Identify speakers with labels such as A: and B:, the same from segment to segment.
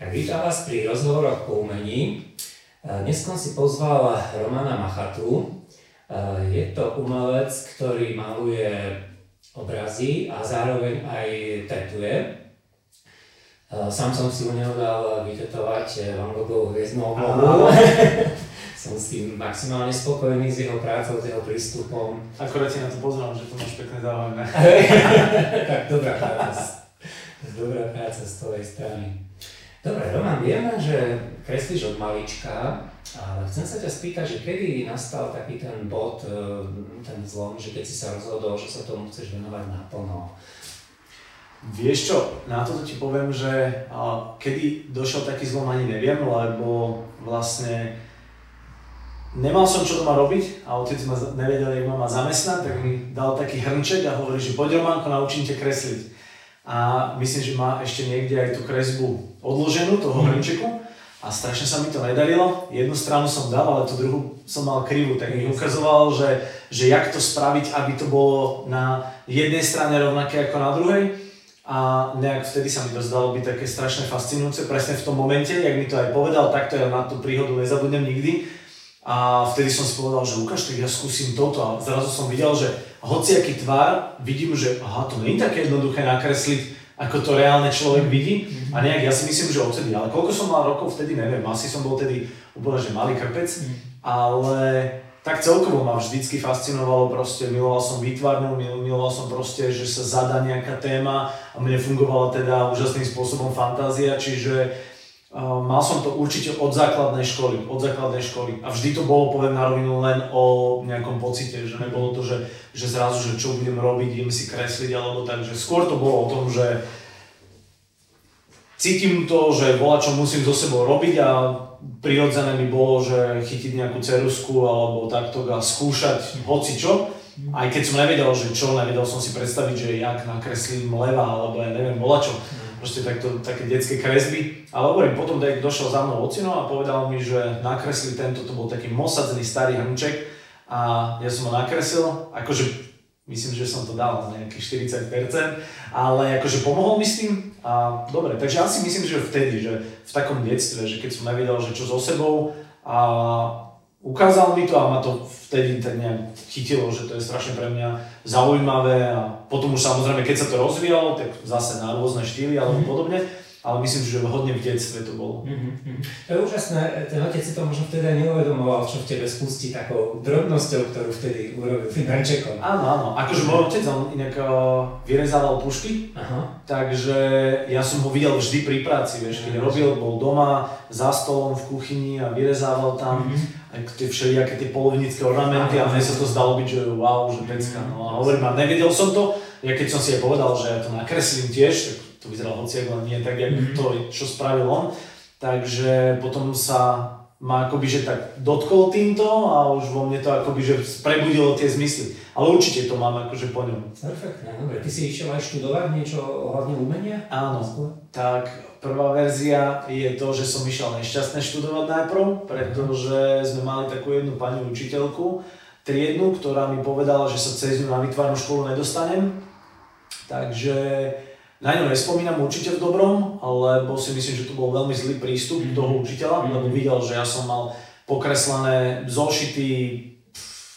A: Vítam vás pri rozhovoroch po umení. Dnes som si pozval Romana Machatu. Je to umelec, ktorý maluje obrazy a zároveň aj tetuje. Sám som si u neho dal vytetovať Van Goghov hviezdnu oblohu. som s tým maximálne spokojný s jeho prácou, s jeho prístupom.
B: Akorát ti na to pozrám, že to máš pekne zaujímavé.
A: tak dobrá práca. Dobrá práca z tvojej strany. Dobre, Roman, vieme, že kreslíš od malička, ale chcem sa ťa spýtať, že kedy nastal taký ten bod, e, ten zlom, že keď si sa rozhodol, že sa tomu chceš venovať naplno?
B: Vieš čo, na toto ti poviem, že kedy došiel taký zlom ani neviem, lebo vlastne nemal som čo doma robiť a otec ma nevedel, jak ma zamestnať, tak mi dal taký hrnček a hovorí, že poď Románko, naučím ťa kresliť. A myslím, že má ešte niekde aj tú kresbu odloženú, toho mhm. hrnčeku. A strašne sa mi to nedarilo. Jednu stranu som dal, ale tú druhú som mal krivú, tak mi ukazoval, že, že jak to spraviť, aby to bolo na jednej strane rovnaké ako na druhej. A nejak vtedy sa mi to zdalo byť také strašne fascinujúce, presne v tom momente, jak mi to aj povedal, takto ja na tú príhodu nezabudnem nikdy. A vtedy som si povedal, že ukáž, tak ja skúsim toto. A zrazu som videl, že hociaký tvár, vidím, že aha, to nie je také jednoduché nakresliť, ako to reálne človek vidí. A nejak ja si myslím, že odtedy, ale koľko som mal rokov vtedy, neviem, asi som bol vtedy úplne, že malý krpec, ale tak celkovo ma vždycky fascinovalo, proste miloval som výtvarnú, miloval som proste, že sa zadá nejaká téma a mne fungovala teda úžasným spôsobom fantázia, čiže mal som to určite od základnej školy, od základnej školy a vždy to bolo, poviem na rovinu, len o nejakom pocite, že nebolo to, že že zrazu, že čo budem robiť, idem si kresliť alebo tak, že skôr to bolo o tom, že cítim to, že bola čo musím so sebou robiť a prirodzené mi bolo, že chytiť nejakú cerusku alebo takto a skúšať hoci čo. Aj keď som nevedel, že čo, nevedel som si predstaviť, že jak nakreslím leva alebo ja neviem, bola čo. Proste takto, také detské kresby. Ale hovorím, potom došiel za mnou ocino a povedal mi, že nakreslí tento, to bol taký mosadzný starý hrnček, a ja som ho nakresil, akože myslím, že som to dal na nejakých 40%, ale akože pomohol mi s tým a dobre, takže asi myslím, že vtedy, že v takom detstve, že keď som nevedel, že čo so sebou a ukázal mi to a ma to vtedy tak nejak chytilo, že to je strašne pre mňa zaujímavé a potom už samozrejme, keď sa to rozvíjalo, tak zase na rôzne štýly alebo mm-hmm. podobne, ale myslím, že hodne v detstve to bolo. Mm-hmm.
A: To je úžasné, ten otec si to možno vtedy neuvedomoval, čo v tebe spustí takou drobnosťou, ktorú vtedy urobil tým rančekom.
B: Áno, áno, akože môj otec, on inak uh, vyrezával pušky, Aha. takže ja som ho videl vždy pri práci, vieš, keď robil, bol doma, za stolom v kuchyni a vyrezával tam mm-hmm. Aj tie všelijaké tie polovnícke ornamenty a mne sa to zdalo byť, že wow, že pecka. No a hovorím, a nevedel som to, ja keď som si aj povedal, že ja to nakreslím tiež, tak to vyzeralo hociak, len nie tak, jak mm-hmm. to, čo spravil on. Takže potom sa ma akoby, že tak dotkol týmto a už vo mne to akoby, že prebudilo tie zmysly. Ale určite to mám akože po ňom.
A: Perfektne, dobre. Ty si išiel aj študovať niečo ohľadne umenia?
B: Áno, tak prvá verzia je to, že som išiel nešťastne študovať najprv, pretože sme mali takú jednu pani učiteľku, triednu, ktorá mi povedala, že sa cez ňu na vytvarnú školu nedostanem. Takže na ňo nespomínam určite v dobrom, lebo si myslím, že to bol veľmi zlý prístup toho učiteľa, mm-hmm. lebo videl, že ja som mal pokreslené zošity,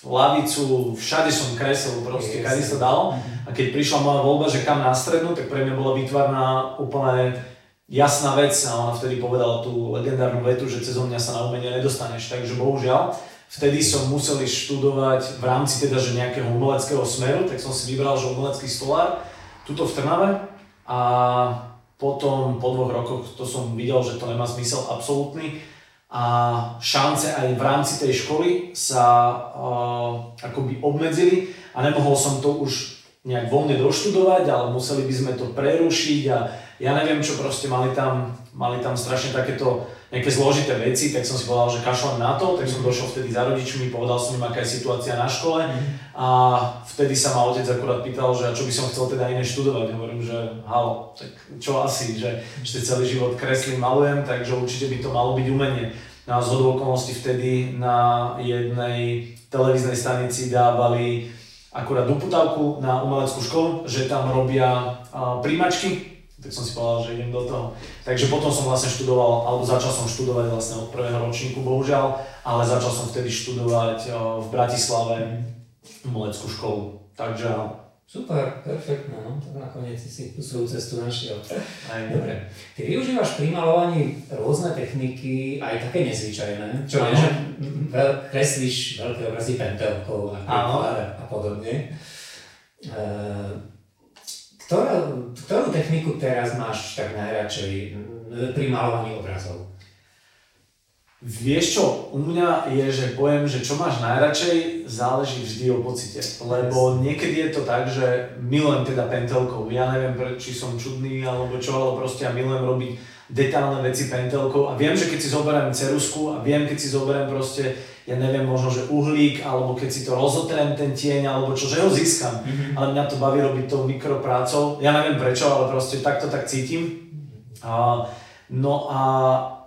B: lavicu, všade som kreslil proste, yes. kade sa dalo. Mm-hmm. A keď prišla moja voľba, že kam na strednú, tak pre mňa bola výtvarná úplne jasná vec a ona vtedy povedala tú legendárnu vetu, že cez mňa sa na umenie nedostaneš, takže bohužiaľ. Vtedy som musel študovať v rámci teda, že nejakého umeleckého smeru, tak som si vybral, že umelecký stolár, tuto v Trnave a potom po dvoch rokoch to som videl, že to nemá zmysel absolútny a šance aj v rámci tej školy sa uh, akoby obmedzili a nemohol som to už nejak voľne doštudovať, ale museli by sme to prerušiť a ja neviem čo proste mali tam, mali tam strašne takéto nejaké zložité veci, tak som si povedal, že kašlem na to, tak som došiel vtedy za rodičmi, povedal som im, aká je situácia na škole mm. a vtedy sa ma otec akurát pýtal, že čo by som chcel teda iné študovať. Hovorím, že halo, tak čo asi, že ešte celý život kreslím, malujem, takže určite by to malo byť umenie. Na no zhodu okolností vtedy na jednej televíznej stanici dávali akurát doputávku na umeleckú školu, že tam robia príjmačky tak som si povedal, že idem do toho. Takže potom som vlastne študoval, alebo začal som študovať vlastne od prvého ročníku, bohužiaľ, ale začal som vtedy študovať v Bratislave umeleckú školu. Takže
A: Super, perfektné, no, tak nakoniec si tú svoju cestu našiel. Aj. Dobre. Ty využívaš pri malovaní rôzne techniky, aj také nezvyčajné, čo nie, že veľ, kreslíš veľké obrazy pentelkou a, a podobne. E, ktorú, ktorú techniku teraz máš tak najradšej pri malovaní obrazov?
B: Vieš čo, u mňa je, že poviem, že čo máš najradšej, záleží vždy o pocite. Lebo niekedy je to tak, že milujem teda pentelkou. Ja neviem, či som čudný alebo čo, ale proste ja milujem robiť detálne veci pentelkou a viem, že keď si zoberiem cerusku a viem, keď si zoberiem proste, ja neviem, možno, že uhlík, alebo keď si to rozotrem ten tieň, alebo čo, že ho získam. Mm-hmm. Ale mňa to baví robiť tou mikroprácou. Ja neviem prečo, ale proste takto tak cítim. A, no a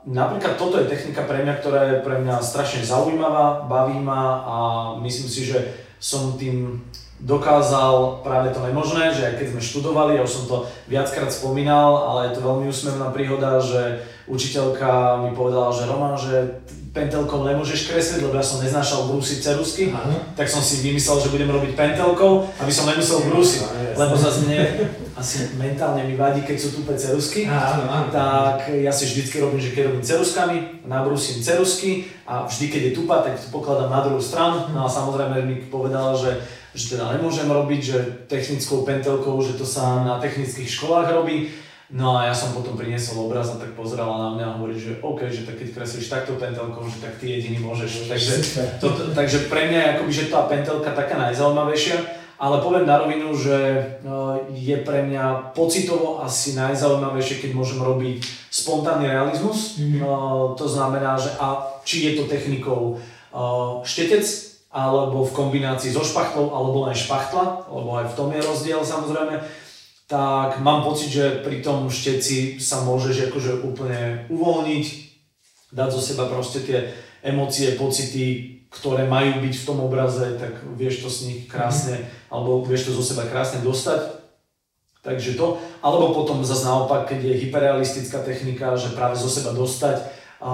B: napríklad toto je technika pre mňa, ktorá je pre mňa strašne zaujímavá, baví ma a myslím si, že som tým dokázal práve to nemožné, že aj keď sme študovali, ja už som to viackrát spomínal, ale je to veľmi úsmevná príhoda, že učiteľka mi povedala, že Roman, že pentelkou nemôžeš kresliť, lebo ja som neznášal brúsiť cerusky, tak som si vymyslel, že budem robiť pentelkou, aby som nemusel brúsiť, lebo zase mne asi mentálne mi vadí, keď sú tupe cerusky, tak ja si vždycky robím, že keď robím ceruskami, nabrúsim cerusky a vždy, keď je tupa, tak to pokladám na druhú stranu, no a samozrejme mi povedala, že že teda nemôžem robiť, že technickou pentelkou, že to sa na technických školách robí, No a ja som potom priniesol obraz a tak pozerala na mňa a hovorí, že OK, že tak keď kreslíš takto pentelkou, že tak ty jediný môžeš. Takže, to, takže pre mňa je akoby, že tá pentelka taká najzaujímavejšia, ale poviem na rovinu, že no, je pre mňa pocitovo asi najzaujímavejšie, keď môžem robiť spontánny realizmus. Mm-hmm. To znamená, že a či je to technikou štetec, alebo v kombinácii so špachtlou, alebo len špachtla, lebo aj v tom je rozdiel samozrejme tak mám pocit, že pri tom šteci sa môžeš akože úplne uvoľniť, dať zo seba proste tie emócie, pocity, ktoré majú byť v tom obraze, tak vieš to z nich krásne, mm-hmm. alebo vieš to zo seba krásne dostať. Takže to, alebo potom zase naopak, keď je hyperrealistická technika, že práve zo seba dostať a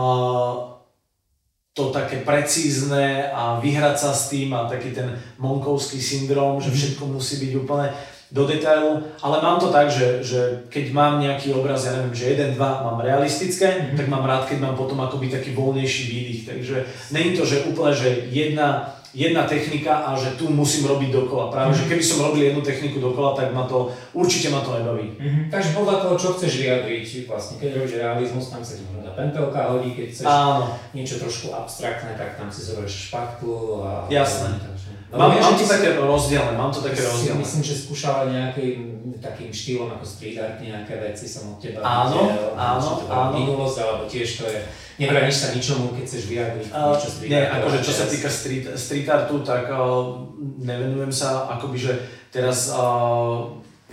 B: to také precízne a vyhrať sa s tým a taký ten monkovský syndrom, že mhm. všetko musí byť úplne do detailu, ale mám to tak, že, že keď mám nejaký obraz, ja neviem, že jeden, dva mám realistické, mm-hmm. tak mám rád, keď mám potom akoby taký voľnejší výdych. Takže není to, že úplne, že jedna, jedna technika a že tu musím robiť dokola. Práve, mm-hmm. že keby som robil jednu techniku dokola, tak ma to, určite ma to nebaví.
A: Mm-hmm. Takže podľa toho, čo chceš vyjadriť, vlastne keď robíš realizmus, tam sa ti možno pentelka hodí, keď chceš Áno. niečo trošku abstraktné, tak tam si zoberieš špachtlu a...
B: Jasné. A Mám, mám to také rozdielne, mám to také rozdielne.
A: Myslím, že skúšala nejakým takým štýlom ako street art, nejaké veci som od teba
B: áno, videl, áno, áno.
A: minulosť, alebo tiež to je, nebrániš sa ničomu, keď chceš vyjadriť uh, niečo street
B: Nie, akože čo sa týka street, street artu, tak uh, nevenujem sa akoby, že teraz uh,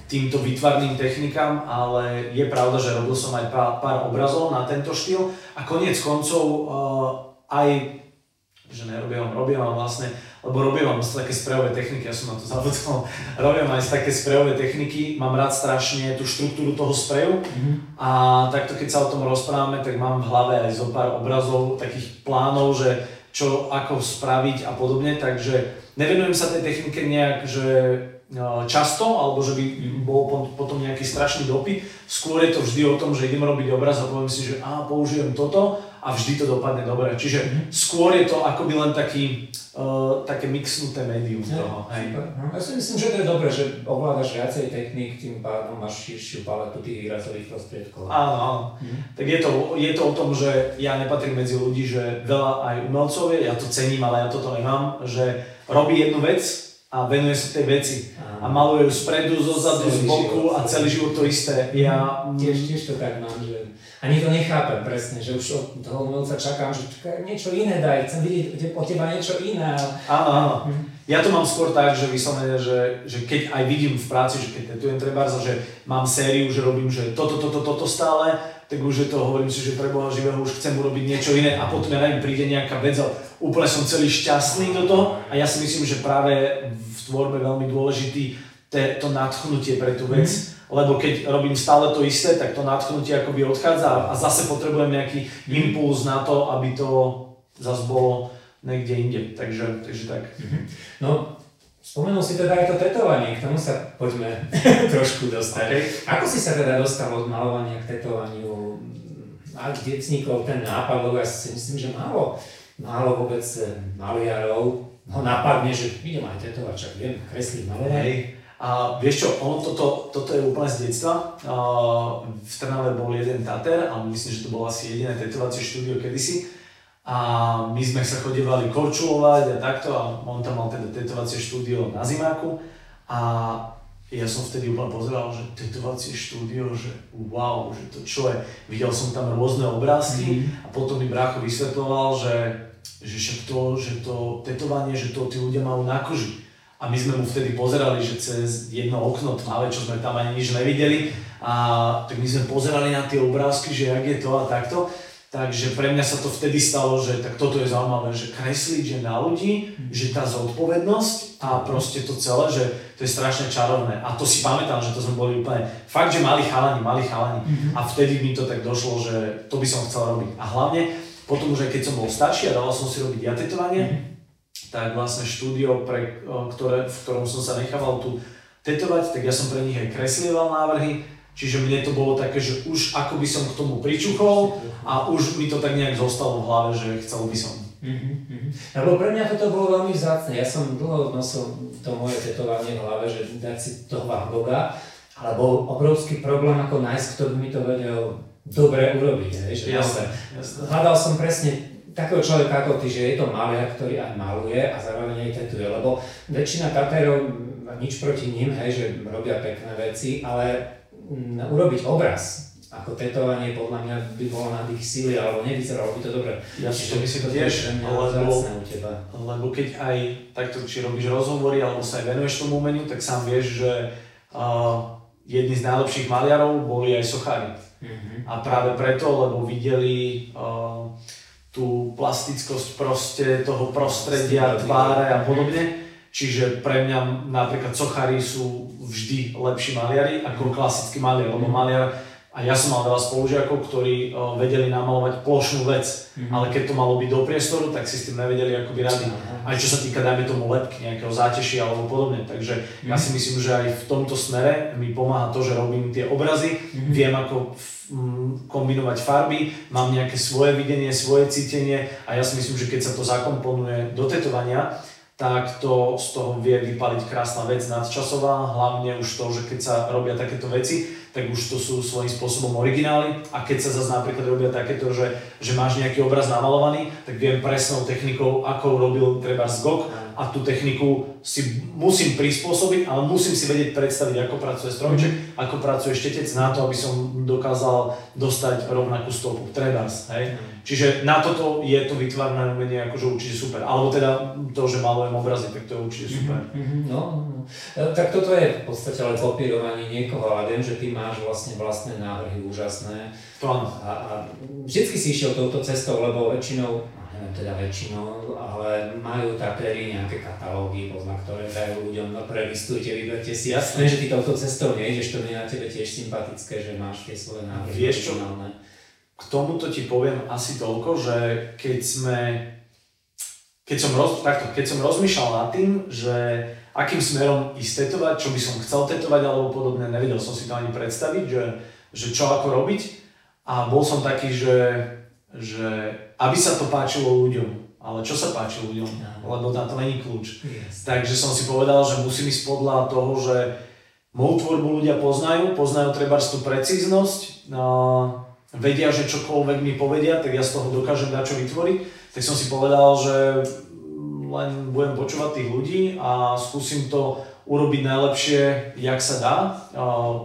B: týmto výtvarným technikám, ale je pravda, že robil som aj pár, pár obrazov na tento štýl a koniec koncov uh, aj že nerobím, robím vám vlastne lebo robím mám také sprejové techniky, ja som na to zabudol, robím aj také sprejové techniky, mám rád strašne tú štruktúru toho spreju mm-hmm. a takto keď sa o tom rozprávame, tak mám v hlave aj zo pár obrazov, takých plánov, že čo ako spraviť a podobne, takže nevenujem sa tej technike nejak, že no, často, alebo že by bol potom nejaký strašný dopyt. Skôr je to vždy o tom, že idem robiť obraz a poviem si, že a použijem toto a vždy to dopadne dobre. Čiže mm-hmm. skôr je to akoby len taký, uh, také mixnuté médium ja, toho. Hej.
A: No, ja si myslím, že to je dobré, že ovládaš viacej techník, tým pádom máš širšiu paletu tých výrazových prostriedkov.
B: Áno. Mm-hmm. Tak je to, je to o tom, že ja nepatrím medzi ľudí, že veľa aj umelcov je, ja to cením, ale ja toto nemám, že robí jednu vec a venuje sa tej veci. A maluje ju spredu, zozadu, z boku a celý život to isté. Ja...
A: Tiež, tiež to tak mám, že ani to nechápem presne, že už od toho umelca čakám, že niečo iné daj, chcem vidieť od teba niečo iné.
B: Áno, áno. Mhm. Ja to mám skôr tak, že vyslovene, že, že keď aj vidím v práci, že keď tetujem treba, že mám sériu, že robím, že toto, toto, toto stále, tak už je to, hovorím si, že pre Boha živého už chcem urobiť niečo iné a potom ja neviem, príde nejaká vec a úplne som celý šťastný do toho a ja si myslím, že práve v tvorbe veľmi dôležitý te, to nadchnutie pre tú vec. Mm lebo keď robím stále to isté, tak to nadchnutie akoby odchádza a zase potrebujem nejaký impuls na to, aby to zase bolo niekde inde. Takže, takže tak. Mm-hmm.
A: No, spomenul si teda aj to tetovanie, k tomu sa poďme trošku dostať. Okay. Ako si sa teda dostal od malovania k tetovaniu? A kde vznikol ten nápad, lebo ja si myslím, že málo, málo vôbec maliarov ho napadne, že idem aj tetovať, čak viem kresliť malovanie.
B: A vieš čo, ono toto, toto je úplne z detstva. V Trnave bol jeden Tater a myslím, že to bolo asi jediné tetovacie štúdio kedysi. A my sme sa chodevali korčulovať a takto a on tam mal teda tetovacie štúdio na Zimáku. A ja som vtedy úplne pozeral, že tetovacie štúdio, že wow, že to čo je. Videl som tam rôzne obrázky mm-hmm. a potom mi brácho vysvetloval, že, že však to, že to tetovanie, že to tí ľudia majú na koži a my sme mu vtedy pozerali, že cez jedno okno tmavé, čo sme tam ani nič nevideli, a tak my sme pozerali na tie obrázky, že jak je to a takto. Takže pre mňa sa to vtedy stalo, že tak toto je zaujímavé, že kresliť, že na ľudí, že tá zodpovednosť a proste to celé, že to je strašne čarovné. A to si pamätám, že to sme boli úplne, fakt, že mali chalani, mali chalani. Mm-hmm. A vtedy mi to tak došlo, že to by som chcel robiť. A hlavne potom už aj keď som bol starší a dával som si robiť jatetovanie, mm-hmm tak vlastne štúdio, pre, ktoré, v ktorom som sa nechával tu tetovať, tak ja som pre nich aj kreslieval návrhy, čiže mne to bolo také, že už ako by som k tomu pričuchol a už mi to tak nejak zostalo v hlave, že chcel by som.
A: Mm-hmm. Lebo pre mňa toto bolo veľmi vzácne. Ja som dlho nosil to moje tetovanie v hlave, že dať si toho Van Gogha, ale bol obrovský problém ako nájsť, kto by mi to vedel dobre urobiť. Hej? Že jasne, jasne. Hľadal som presne takého človeka ako ty, že je to maliar, ktorý aj maluje a zároveň aj tetuje, lebo väčšina Taterov, nič proti ním, hej, že robia pekné veci, ale m, mm, urobiť obraz ako tetovanie podľa mňa by bolo na tých síly, alebo nevyzeralo by to dobre.
B: Ja si to myslím tiež, lebo, u teba. lebo keď aj takto, či robíš rozhovory, alebo sa aj venuješ tomu umeniu, tak sám vieš, že uh, jedni z najlepších maliarov boli aj sochári. Mm-hmm. A práve preto, lebo videli uh, tú plastickosť proste toho prostredia, tváre a podobne. Čiže pre mňa napríklad sochári sú vždy lepší maliari ako klasický maliar, lebo maliar a ja som mal veľa spolužiakov, ktorí o, vedeli namalovať plošnú vec, mm-hmm. ale keď to malo byť do priestoru, tak si s tým nevedeli akoby rady. Aj čo sa týka, dajme tomu lepky, nejakého zátešia alebo podobne. Takže mm-hmm. ja si myslím, že aj v tomto smere mi pomáha to, že robím tie obrazy, mm-hmm. viem ako kombinovať farby, mám nejaké svoje videnie, svoje cítenie a ja si myslím, že keď sa to zakomponuje do tetovania, tak to z toho vie vypaliť krásna vec nadčasová, hlavne už to, že keď sa robia takéto veci, tak už to sú svojím spôsobom originály. A keď sa zase napríklad robia takéto, že, že máš nejaký obraz namalovaný, tak viem presnou technikou, ako robil treba Gok a tú techniku si musím prispôsobiť, ale musím si vedieť predstaviť, ako pracuje strojček, mm. ako pracuje štetec na to, aby som dokázal dostať rovnakú stopu, trebárs, hej. Mm. Čiže na toto je to vytvarné umenie akože určite super, alebo teda to, že malujem obrazy, tak to je určite super.
A: Mm-hmm. No, no, no. E, tak toto je v podstate ale kopírovanie niekoho, ale viem, že ty máš vlastne vlastné návrhy úžasné.
B: To áno.
A: A, a vždycky si išiel touto cestou, lebo väčšinou, teda väčšinou, ale majú tatéry nejaké katalógy, pozna, ktoré dajú ľuďom, no prelistujte, vyberte si. Jasné, že ty touto cestou nejdeš, to mi na tebe tiež sympatické, že máš tie svoje návrhy.
B: Vieš čo, k tomuto ti poviem asi toľko, že keď sme keď som, roz, takto, keď som rozmýšľal nad tým, že akým smerom ísť tetovať, čo by som chcel tetovať alebo podobne, nevedel som si to ani predstaviť, že, že čo ako robiť. A bol som taký, že, že aby sa to páčilo ľuďom, ale čo sa páči ľuďom, lebo na to není kľúč. Yes. Takže som si povedal, že musím ísť podľa toho, že moju tvorbu ľudia poznajú, poznajú treba tú precíznosť, no, vedia, že čokoľvek mi povedia, tak ja z toho dokážem dať čo vytvoriť. Tak som si povedal, že len budem počúvať tých ľudí a skúsim to urobiť najlepšie, jak sa dá,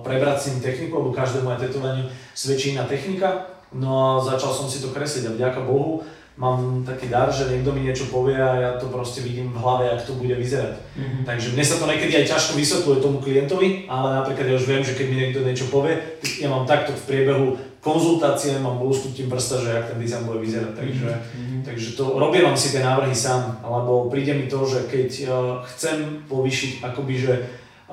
B: prebrať si techniku, lebo každému aj tetovaniu svedčí iná technika. No a začal som si to kresliť a vďaka Bohu mám taký dar, že niekto mi niečo povie a ja to proste vidím v hlave, jak to bude vyzerať. Mm-hmm. Takže mne sa to niekedy aj ťažko vysvetľuje tomu klientovi, ale napríklad ja už viem, že keď mi niekto niečo povie, ja mám takto v priebehu konzultácie, mám lusknutím prsta, že jak ten dizajn bude vyzerať. Takže, mm-hmm. takže to robím si tie návrhy sám, alebo príde mi to, že keď uh, chcem povýšiť akoby, že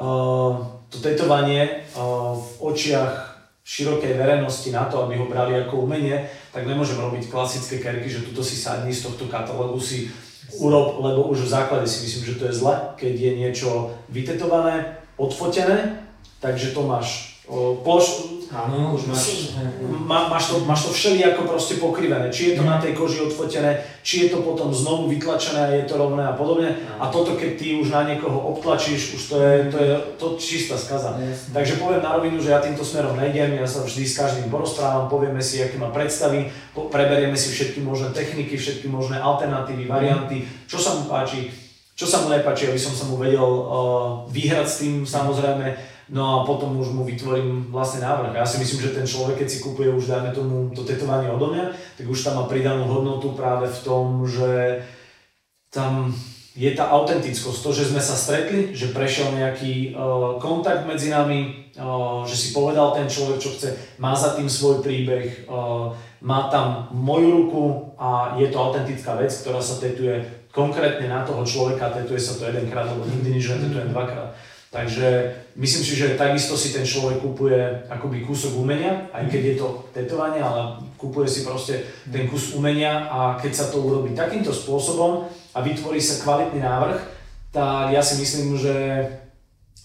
B: uh, to tetovanie v očiach širokej verejnosti na to, aby ho brali ako umenie, tak nemôžem robiť klasické kerky, že tuto si sadni z tohto katalógu si urob, lebo už v základe si myslím, že to je zle, keď je niečo vytetované, odfotené, takže to máš ploš,
A: Áno, už máš...
B: Má, máš, to, máš to všelijako proste pokrivené. Či je to na tej koži odfotené, či je to potom znovu vytlačené je to rovné a podobne. A toto keď ty už na niekoho obtlačíš, už to je, to je to čistá skaza. Jasne. Takže poviem na rovinu, že ja týmto smerom nejdem, ja sa vždy s každým porozprávam, povieme si, aké má predstavy, preberieme si všetky možné techniky, všetky možné alternatívy, varianty, čo sa mu páči, čo sa mu nepáči, aby som sa mu vedel uh, vyhrať s tým samozrejme No a potom už mu vytvorím vlastne návrh. Ja si myslím, že ten človek, keď si kúpuje už dajme tomu to tetovanie odo mňa, tak už tam má pridanú hodnotu práve v tom, že tam je tá autentickosť, to, že sme sa stretli, že prešiel nejaký uh, kontakt medzi nami, uh, že si povedal ten človek, čo chce, má za tým svoj príbeh, uh, má tam moju ruku a je to autentická vec, ktorá sa tetuje konkrétne na toho človeka, tetuje sa to jedenkrát, alebo nikdy nič netetujem dvakrát. Takže myslím si, že takisto si ten človek kúpuje akoby kúsok umenia, aj keď je to tetovanie, ale kúpuje si proste ten kus umenia a keď sa to urobí takýmto spôsobom a vytvorí sa kvalitný návrh, tak ja si myslím, že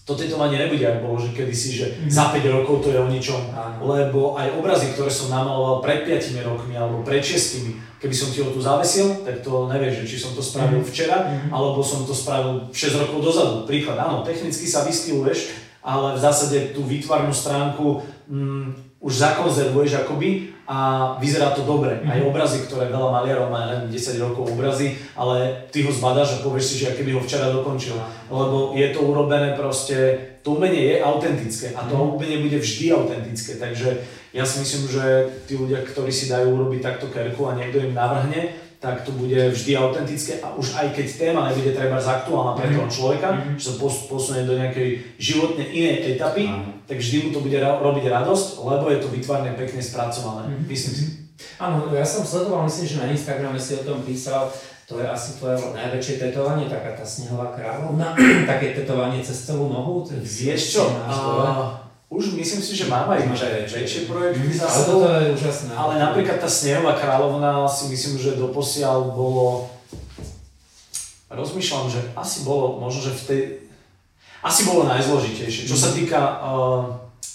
B: to tetovanie nebude aj bolo, že kedysi, že mm. za 5 rokov to je o ničom, lebo aj obrazy, ktoré som namaloval pred 5 rokmi alebo pred 6, keby som ti ho tu zavesil, tak to nevieš, či som to spravil mm. včera, mm. alebo som to spravil 6 rokov dozadu. Príklad, áno, technicky sa vystyluješ, ale v zásade tú výtvarnú stránku mm, už zakonzervuješ akoby a vyzerá to dobre. Aj obrazy, ktoré veľa maliarov má, neviem, 10 rokov obrazy, ale ty ho zbadáš a povieš si, že keby ho včera dokončil. Lebo je to urobené proste, to umenie je autentické a to mm-hmm. umenie bude vždy autentické. Takže ja si myslím, že tí ľudia, ktorí si dajú urobiť takto kerku a niekto im navrhne, tak to bude vždy autentické a už aj keď téma nebude treba aktuálna pre toho mhm. človeka, mm-hmm. že sa posunie do nejakej životne inej etapy, mm-hmm. Tak vždy mu to bude robiť radosť, lebo je to vytvarne pekne spracované, mm-hmm. myslím si.
A: Áno, ja som sledoval, myslím, že na Instagrame si o tom písal, to je asi tvoje najväčšie tetovanie, taká tá snehová kráľovna, také tetovanie cez celú nohu.
B: Vieš čo, už myslím si, že mám aj väčšie projekty za
A: sebou. Ale to je úžasné.
B: Ale napríklad tá Snehová kráľovna si myslím, že doposiaľ bolo... Rozmýšľam, že asi bolo, možno, že v tej... Asi bolo najzložitejšie, čo sa týka uh,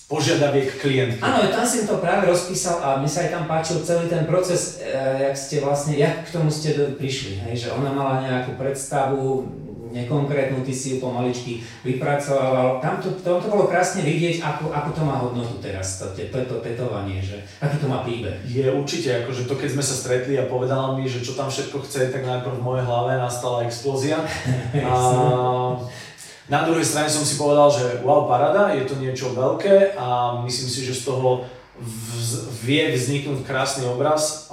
B: požiadaviek klientky.
A: Áno, tam si to práve rozpísal a mi sa aj tam páčil celý ten proces, uh, jak ste vlastne, jak k tomu ste prišli, hej? že ona mala nejakú predstavu, nekonkrétnu, ty si ju pomaličky vypracovával. Tam to, to, to bolo krásne vidieť, ako, ako to má hodnotu teraz, to, to, to tetovanie, že aký to má príbeh.
B: Je určite, akože to keď sme sa stretli a povedala mi, že čo tam všetko chce, tak najprv v mojej hlave nastala explózia. a na druhej strane som si povedal, že wow, parada, je to niečo veľké a myslím si, že z toho vie vzniknúť krásny obraz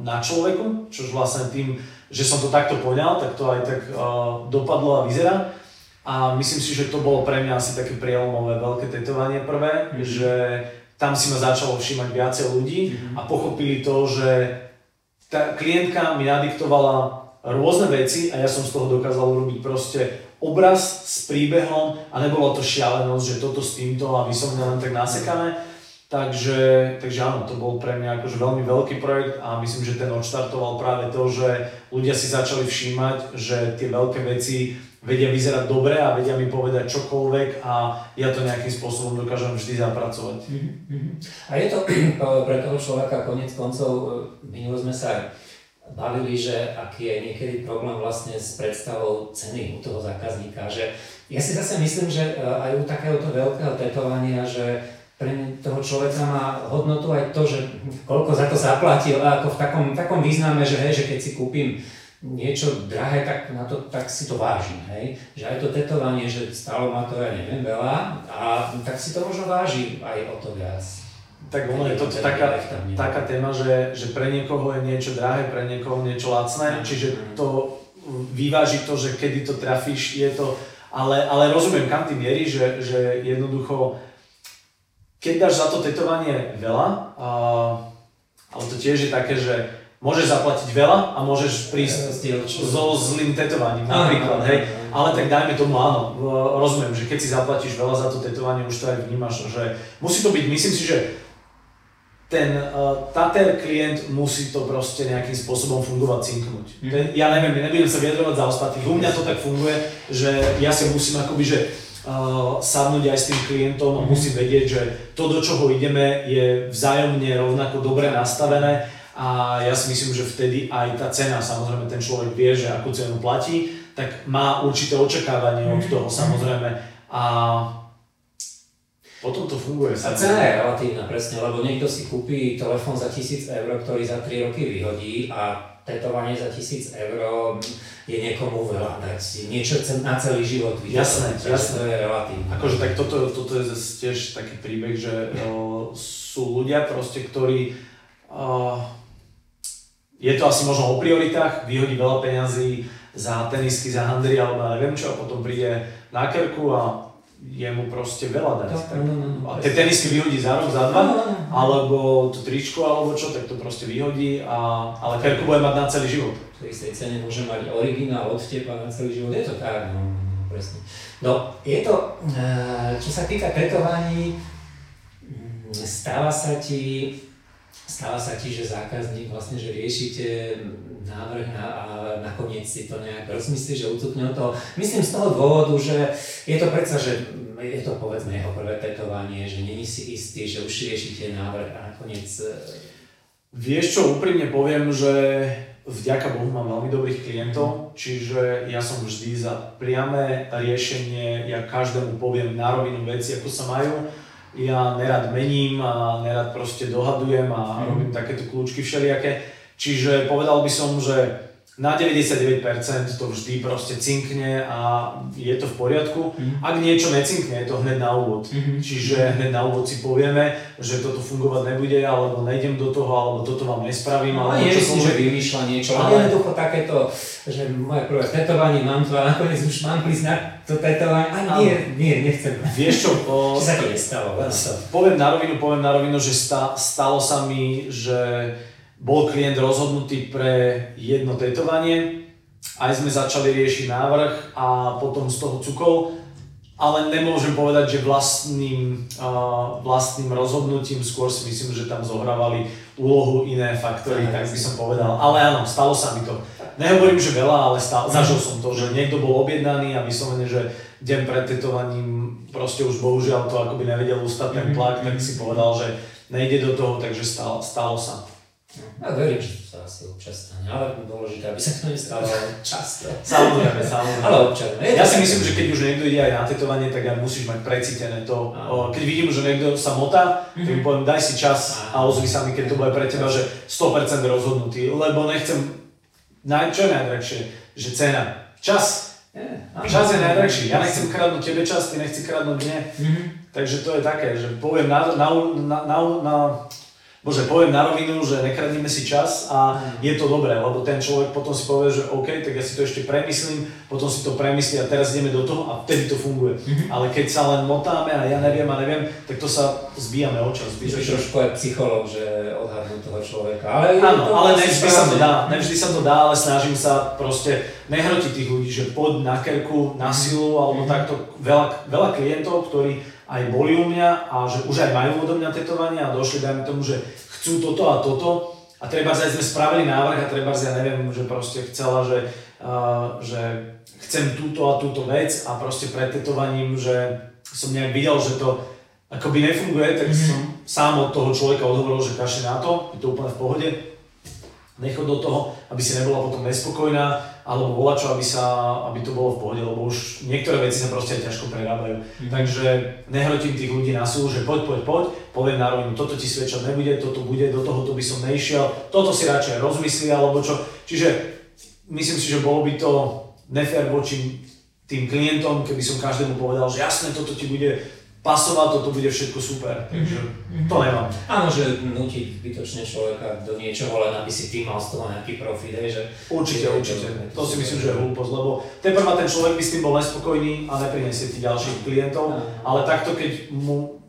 B: na človeku, čož vlastne tým že som to takto poňal, tak to aj tak uh, dopadlo a vyzerá. A myslím si, že to bolo pre mňa asi také prielomové veľké tetovanie prvé, mm-hmm. že tam si ma začalo všímať viacej ľudí mm-hmm. a pochopili to, že tá klientka mi nadiktovala rôzne veci a ja som z toho dokázal urobiť proste obraz s príbehom a nebolo to šialenosť, že toto s týmto a vyslovene len tak nasekané Takže, takže áno, to bol pre mňa akože veľmi veľký projekt a myslím, že ten odštartoval práve to, že ľudia si začali všímať, že tie veľké veci vedia vyzerať dobre a vedia mi povedať čokoľvek a ja to nejakým spôsobom dokážem vždy zapracovať. Mm-hmm.
A: A je to pre toho človeka konec koncov, e, minulo sme sa bavili, že aký je niekedy problém vlastne s predstavou ceny u toho zákazníka, že ja si zase myslím, že e, aj u takéhoto veľkého tetovania, že pre toho človeka má hodnotu aj to, že koľko za to zaplatil a ako v takom, takom význame, že, hej, že keď si kúpim niečo drahé, tak, na to, tak si to vážim, hej. Že aj to tetovanie, že stalo ma to, ja neviem, veľa, a tak si to možno váži aj o to viac.
B: Tak ono je to taká, taká téma, že, že pre niekoho je niečo drahé, pre niekoho niečo lacné, čiže to vyváži to, že kedy to trafíš, je to, ale, ale rozumiem, kam ty mierí, že, že jednoducho keď dáš za to tetovanie veľa, a, ale to tiež je také, že môžeš zaplatiť veľa a môžeš prísť so zlým tetovaním napríklad, hej. Ale tak dajme tomu áno, rozumiem, že keď si zaplatíš veľa za to tetovanie, už to aj vnímaš, že musí to byť, myslím si, že ten uh, Tater klient musí to proste nejakým spôsobom fungovať, cinknúť. Mm. Ten, ja neviem, nebudem sa vyjadrovať za ostatných, u mňa to tak funguje, že ja si musím akoby, že uh, sadnúť aj s tým klientom a mm. musím vedieť, že to, do čoho ideme, je vzájomne rovnako dobre nastavené a ja si myslím, že vtedy aj tá cena, samozrejme ten človek vie, že akú cenu platí, tak má určité očakávanie od mhm. toho samozrejme a potom to funguje.
A: A cena je relatívna, presne, lebo niekto si kúpi telefón za 1000 eur, ktorý za 3 roky vyhodí a tetovanie za 1000 eur je niekomu veľa dať niečo na celý život
B: vidieť. Jasné, jasné.
A: To je relatívne.
B: Akože tak toto, toto je tiež taký príbeh, že o, sú ľudia proste, ktorí o, je to asi možno o prioritách, vyhodí veľa peňazí za tenisky, za handry alebo neviem čo a potom príde na kerku a je mu proste veľa dať. No, tak, no, no, no, a tie tenisky vyhodí za rok, za dva, no, no, no. alebo to tričko alebo čo, tak to proste vyhodí, a, ale kerku bude mať na celý život.
A: V tej istej cene môže mať originál od teba na celý život, je to tak, no, presne. No, je to, eh, čo sa týka tetovaní, mm, stáva sa ti Stáva sa ti, že zákazník vlastne, že riešite návrh na, a nakoniec si to nejak rozmyslí, že ucukne to. Myslím z toho dôvodu, že je to predsa, že je to povedzme jeho prvé tetovanie, že není si istý, že už riešite návrh a nakoniec... E,
B: Vieš čo, úprimne poviem, že vďaka Bohu mám veľmi dobrých klientov, čiže ja som vždy za priame riešenie, ja každému poviem na rovinu veci, ako sa majú ja nerad mením a nerad proste dohadujem a mm. robím takéto kľúčky všelijaké. Čiže povedal by som, že na 99% to vždy proste cinkne a je to v poriadku. Mm. Ak niečo necinkne, je to hneď na úvod. Mm-hmm. Čiže hneď na úvod si povieme, že toto fungovať nebude, alebo nejdem do toho, alebo toto vám nespravím.
A: No, nie si, že vymýšľa niečo, ale jednoducho takéto, že moje prvé tetovanie mám to a nakoniec už mám prísť na to tetovanie. A nie, nie, nechcem.
B: Vieš čo?
A: O, čo sa ti nestalo?
B: Poviem na rovinu, poviem na rovinu, že sta, stalo sa mi, že bol klient rozhodnutý pre jedno tetovanie, aj sme začali riešiť návrh a potom z toho cukol, ale nemôžem povedať, že vlastným, vlastným rozhodnutím, skôr si myslím, že tam zohrávali úlohu iné faktory, tak. by som povedal. Ale áno, stalo sa mi to. Nehovorím, že veľa, ale stalo, zažil som to, že niekto bol objednaný a vyslovene, že deň pred tetovaním proste už bohužiaľ to akoby nevedel ustať ten tlak, tak si povedal, že nejde do toho, takže stalo, stalo sa.
A: Ja verím, že to sa asi občas stane, ale dôležité, aby sa to nestalo často.
B: Samozrejme, samozrejme.
A: Ale občas.
B: Ja si myslím, že keď už niekto ide aj na tetovanie, tak aj musíš mať precítené to. Áno. Keď vidím, že niekto sa motá, tak mi mhm. poviem, daj si čas a ozvi sa mi, keď to bude pre teba, že 100% rozhodnutý, lebo nechcem, čo je najdrahšie, že cena, čas. Čas je najdrahší. Ja nechcem kradnúť tebe čas, ty nechci kradnúť mne. Mm-hmm. Takže to je také, že poviem na, na, na, na, na Bože, poviem na rovinu, že nekradníme si čas a mm. je to dobré, lebo ten človek potom si povie, že OK, tak ja si to ešte premyslím, potom si to premyslí a teraz ideme do toho a vtedy to funguje. Mm-hmm. Ale keď sa len motáme a ja neviem a neviem, tak to sa zbíjame o čas.
A: Si trošku aj psychológ, že odhadnú toho človeka. Ale
B: Áno, ale nevždy sa to dá, nevždy sa to dá, ale snažím sa proste nehrotiť tých ľudí, že poď na kerku, na silu, alebo mm-hmm. takto. Veľa, veľa klientov, ktorí aj boli u mňa a že už aj majú odo mňa tetovanie a došli, dajme tomu, že chcú toto a toto a treba aj sme spravili návrh a treba ja neviem, že proste chcela, že, uh, že chcem túto a túto vec a proste pred tetovaním, že som nejak videl, že to akoby nefunguje, tak mm-hmm. som sám od toho človeka odhovoril, že kaši na to, je to úplne v pohode, nechod do toho, aby si nebola potom nespokojná, alebo bola čo, aby, sa, aby to bolo v pohode, lebo už niektoré veci sa proste ťažko prerábajú. Mm. Takže nehrotím tých ľudí na súd, že poď, poď, poď, poviem na rovinu, toto ti svedčať nebude, toto bude, do tohoto by som nešiel, toto si radšej rozmyslí, alebo čo. Čiže myslím si, že bolo by to nefér voči tým klientom, keby som každému povedal, že jasné, toto ti bude pasovať, toto bude všetko super. Takže mm-hmm. to nemám.
A: Áno, že nutiť zbytočne človeka do niečoho, len aby si ty mal z toho nejaký profit, hej, že...
B: Určite, určite. To, to si myslím, že je hlúposť, lebo teprve ten človek by s tým bol nespokojný a nepriniesie ti ďalších klientov, ale takto keď mu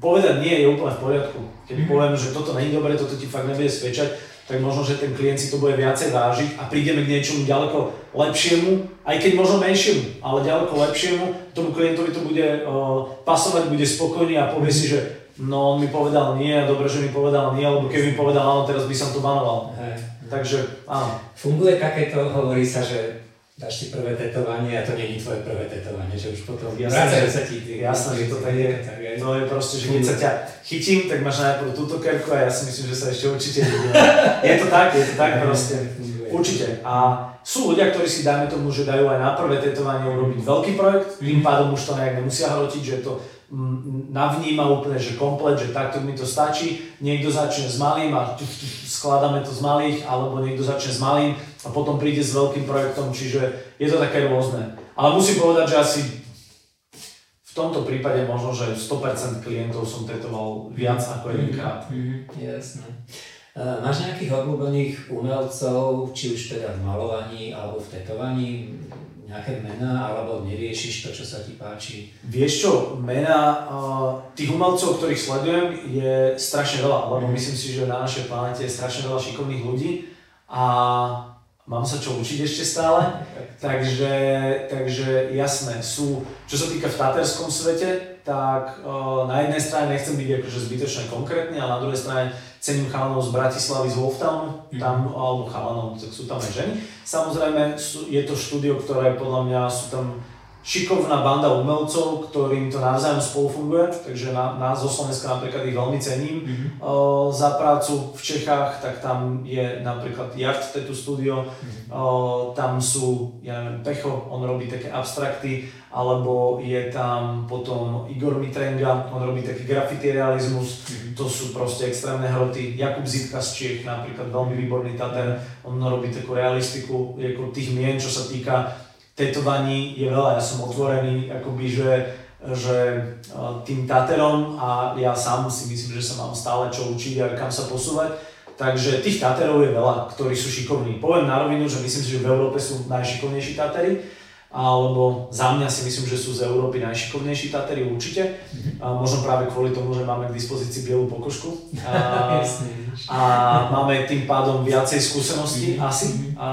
B: povedať nie je úplne v poriadku. Keď mm-hmm. poviem, že toto není dobre, toto ti fakt nebude svedčať, tak možno, že ten klient si to bude viacej vážiť a prídeme k niečomu ďaleko lepšiemu, aj keď možno menšiemu, ale ďaleko lepšiemu, tomu klientovi to bude uh, pasovať, bude spokojný a povie si, že no on mi povedal nie, dobre, že mi povedal nie, alebo keby mi povedal áno, teraz by som to banoval. Hej. Takže áno.
A: Funguje takéto, hovorí sa, že dáš si prvé tetovanie a to není tvoje prvé tetovanie, že už potom
B: že sa ti... Jasné, že to tak je. To je proste, že keď sa ťa chytím, tak máš najprv túto kerku a ja si myslím, že sa ešte určite Je to tak, je to tak proste. Určite. A sú ľudia, ktorí si dajme tomu, že dajú aj na prvé tetovanie urobiť veľký projekt, tým pádom už to nejak nemusia hrotiť, že to navníma úplne, že komplet, že takto mi to stačí. Niekto začne s malým a skladáme to z malých, alebo niekto začne s malým a potom príde s veľkým projektom, čiže je to také rôzne. Ale musím povedať, že asi v tomto prípade možno, že 100% klientov som tetoval viac ako jedenkrát.
A: Mm, mm, jasné. Uh, máš nejakých obľúbených umelcov, či už teda v malovaní alebo v tetovaní? Nejaké mená, alebo neriešiš to, čo sa ti páči?
B: Vieš čo, mená uh, tých umelcov, ktorých sledujem, je strašne veľa, lebo mm. myslím si, že na našej planete je strašne veľa šikovných ľudí a mám sa čo učiť ešte stále, takže, takže jasné, sú, čo sa týka v taterskom svete, tak uh, na jednej strane nechcem byť akože zbytočne konkrétny, ale na druhej strane cením chalanov z Bratislavy, z Wolftownu, mm. tam, alebo chalanov, tak sú tam aj ženy. Samozrejme, sú, je to štúdio, ktoré podľa mňa sú tam šikovná banda umelcov, ktorým to navzájom spolufunguje, takže na, nás zo Slovenska napríklad ich veľmi cením. Mm-hmm. O, za prácu v Čechách, tak tam je napríklad Yacht Tattoo Studio, mm-hmm. o, tam sú, ja neviem, Pecho, on robí také abstrakty, alebo je tam potom Igor Mitrenga, on robí taký graffiti realizmus, mm-hmm. to sú proste extrémne hroty. Jakub Zitka z Čiech, napríklad veľmi výborný tater, on robí takú realistiku ako tých mien, čo sa týka tetovaní je veľa, ja som otvorený akoby, že, že tým taterom a ja sám si myslím, že sa mám stále čo učiť a kam sa posúvať. Takže tých taterov je veľa, ktorí sú šikovní. Poviem na rovinu, že myslím si, že v Európe sú najšikovnejší tatery, alebo za mňa si myslím, že sú z Európy najšikovnejší tatery určite. Mm-hmm. A možno práve kvôli tomu, že máme k dispozícii bielú pokožku. A, a máme tým pádom viacej skúseností mm-hmm. asi, mhm. a,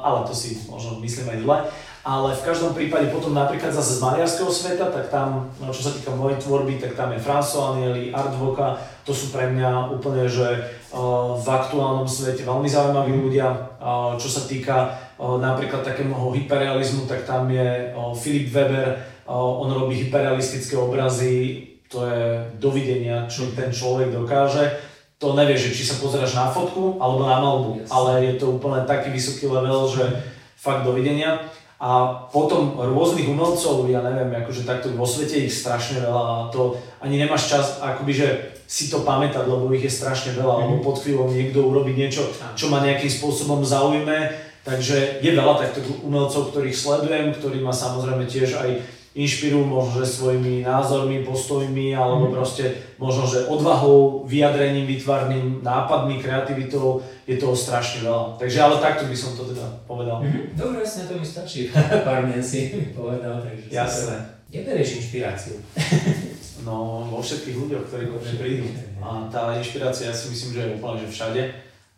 B: ale to si možno myslím aj zle ale v každom prípade potom napríklad zase z maliarského sveta, tak tam, no, čo sa týka mojej tvorby, tak tam je François Anieli, Art Voka, to sú pre mňa úplne, že uh, v aktuálnom svete veľmi zaujímaví ľudia. Uh, čo sa týka uh, napríklad takého hyperrealizmu, tak tam je Filip Weber, on robí hyperrealistické obrazy, to je dovidenia, čo ten človek dokáže. To nevieš, či sa pozeráš na fotku alebo na malbu, yes. ale je to úplne taký vysoký level, že fakt dovidenia. A potom rôznych umelcov, ja neviem, akože takto vo svete ich strašne veľa a to ani nemáš čas akoby, že si to pamätať, lebo ich je strašne veľa, mm-hmm. pod chvíľou niekto urobí niečo, čo ma nejakým spôsobom zaujme, takže je veľa takto umelcov, ktorých sledujem, ktorí ma samozrejme tiež aj inšpirujú možno, že svojimi názormi, postojmi, alebo mm. proste možno, že odvahou, vyjadrením, vytvarným, nápadmi, kreativitou, je toho strašne veľa. Takže ale takto by som to teda povedal.
A: Mm-hmm. Dobre, jasne, to mi stačí. Pár mien si povedal, takže...
B: Jasné.
A: Kde berieš inšpiráciu?
B: no, vo všetkých ľuďoch, ktorí ko prídu. A tá inšpirácia, ja si myslím, že je úplne, že všade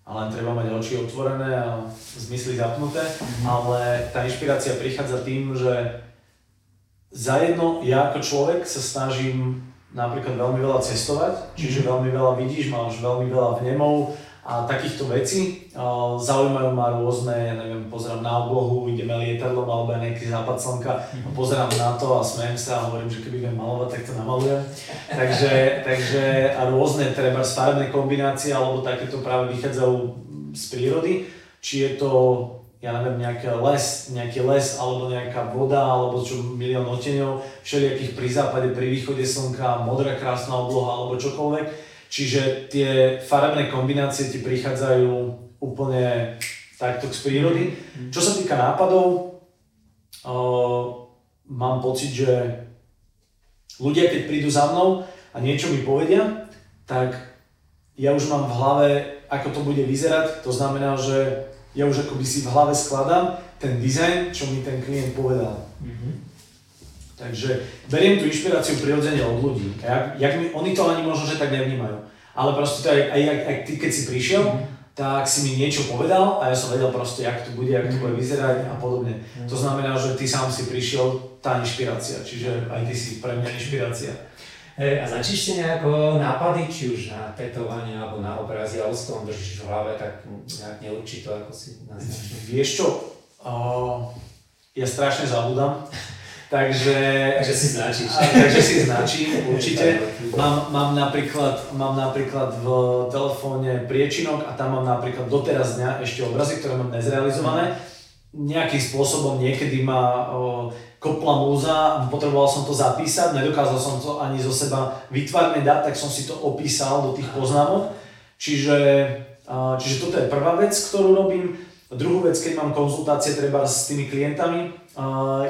B: ale treba mať oči otvorené a zmysly zapnuté, mm-hmm. ale tá inšpirácia prichádza tým, že za jedno, ja ako človek sa snažím napríklad veľmi veľa cestovať, čiže mhm. veľmi veľa vidíš, máš veľmi veľa vnemov a takýchto vecí. Zaujímajú ma rôzne, ja neviem, pozerám na oblohu, ideme lietadlom alebo nejaký západ slnka, mm pozerám na to a smejem sa a hovorím, že keby viem malovať, tak to namalujem. takže, takže a rôzne treba farebné kombinácie alebo takéto práve vychádzajú z prírody, či je to ja neviem, nejaký les, nejaký les, alebo nejaká voda, alebo čo milión oteňov, všelijakých pri západe, pri východe slnka, modrá krásna obloha, alebo čokoľvek. Čiže tie farebné kombinácie ti prichádzajú úplne takto z prírody. Mm. Čo sa týka nápadov, uh, mám pocit, že ľudia, keď prídu za mnou a niečo mi povedia, tak ja už mám v hlave, ako to bude vyzerať. To znamená, že ja už akoby si v hlave skladám ten dizajn, čo mi ten klient povedal. Mm-hmm. Takže beriem tú inšpiráciu prirodzene od ľudí. Jak, jak mi, oni to ani možno, že tak nevnímajú. Ale proste to aj, aj, aj, aj ty, keď si prišiel, mm-hmm. tak si mi niečo povedal a ja som vedel proste, jak to bude, jak to bude vyzerať a podobne. To znamená, že ty sám si prišiel, tá inšpirácia, čiže aj ty si pre mňa inšpirácia.
A: A začíš si nejako nápady, či už na tetovanie alebo na obrazy, alebo s tom držíš v hlave, tak nejak neurčito, ako si
B: naznačil. Vieš čo, uh, ja strašne zabudám, takže...
A: takže si značíš.
B: A, takže si značím, určite. Mám, mám, napríklad, mám napríklad v telefóne priečinok a tam mám napríklad doteraz dňa ešte obrazy, ktoré mám nezrealizované. Nejakým spôsobom niekedy ma uh, kopla múza, potreboval som to zapísať, nedokázal som to ani zo seba vytvárne dať, tak som si to opísal do tých poznámok. Čiže, čiže toto je prvá vec, ktorú robím. Druhú vec, keď mám konzultácie treba s tými klientami,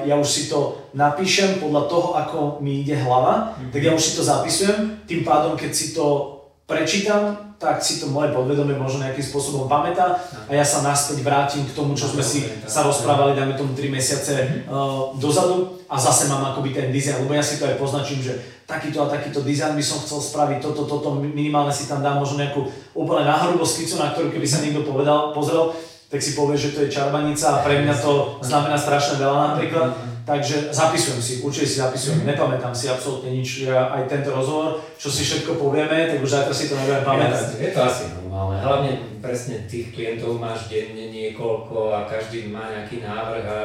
B: ja už si to napíšem podľa toho, ako mi ide hlava, mm-hmm. tak ja už si to zapisujem, tým pádom, keď si to prečítam, tak si to moje podvedomie možno nejakým spôsobom pamätá a ja sa naspäť vrátim k tomu, čo sme si sa rozprávali, dajme tomu 3 mesiace uh, dozadu. A zase mám akoby ten dizajn, lebo ja si to aj poznačím, že takýto a takýto dizajn by som chcel spraviť, toto, toto, minimálne si tam dám možno nejakú úplne náhrubo skicu, na ktorú keby sa niekto povedal, pozrel, tak si povie, že to je čarbanica a pre mňa to znamená strašne veľa napríklad. Takže zapisujem si, určite si zapisujem, mm. nepamätám si absolútne nič, ja aj tento rozhovor, čo si všetko povieme, tak už zajtra si to nebudem pamätať.
A: Je to asi normálne, hlavne presne tých klientov máš denne niekoľko a každý má nejaký návrh a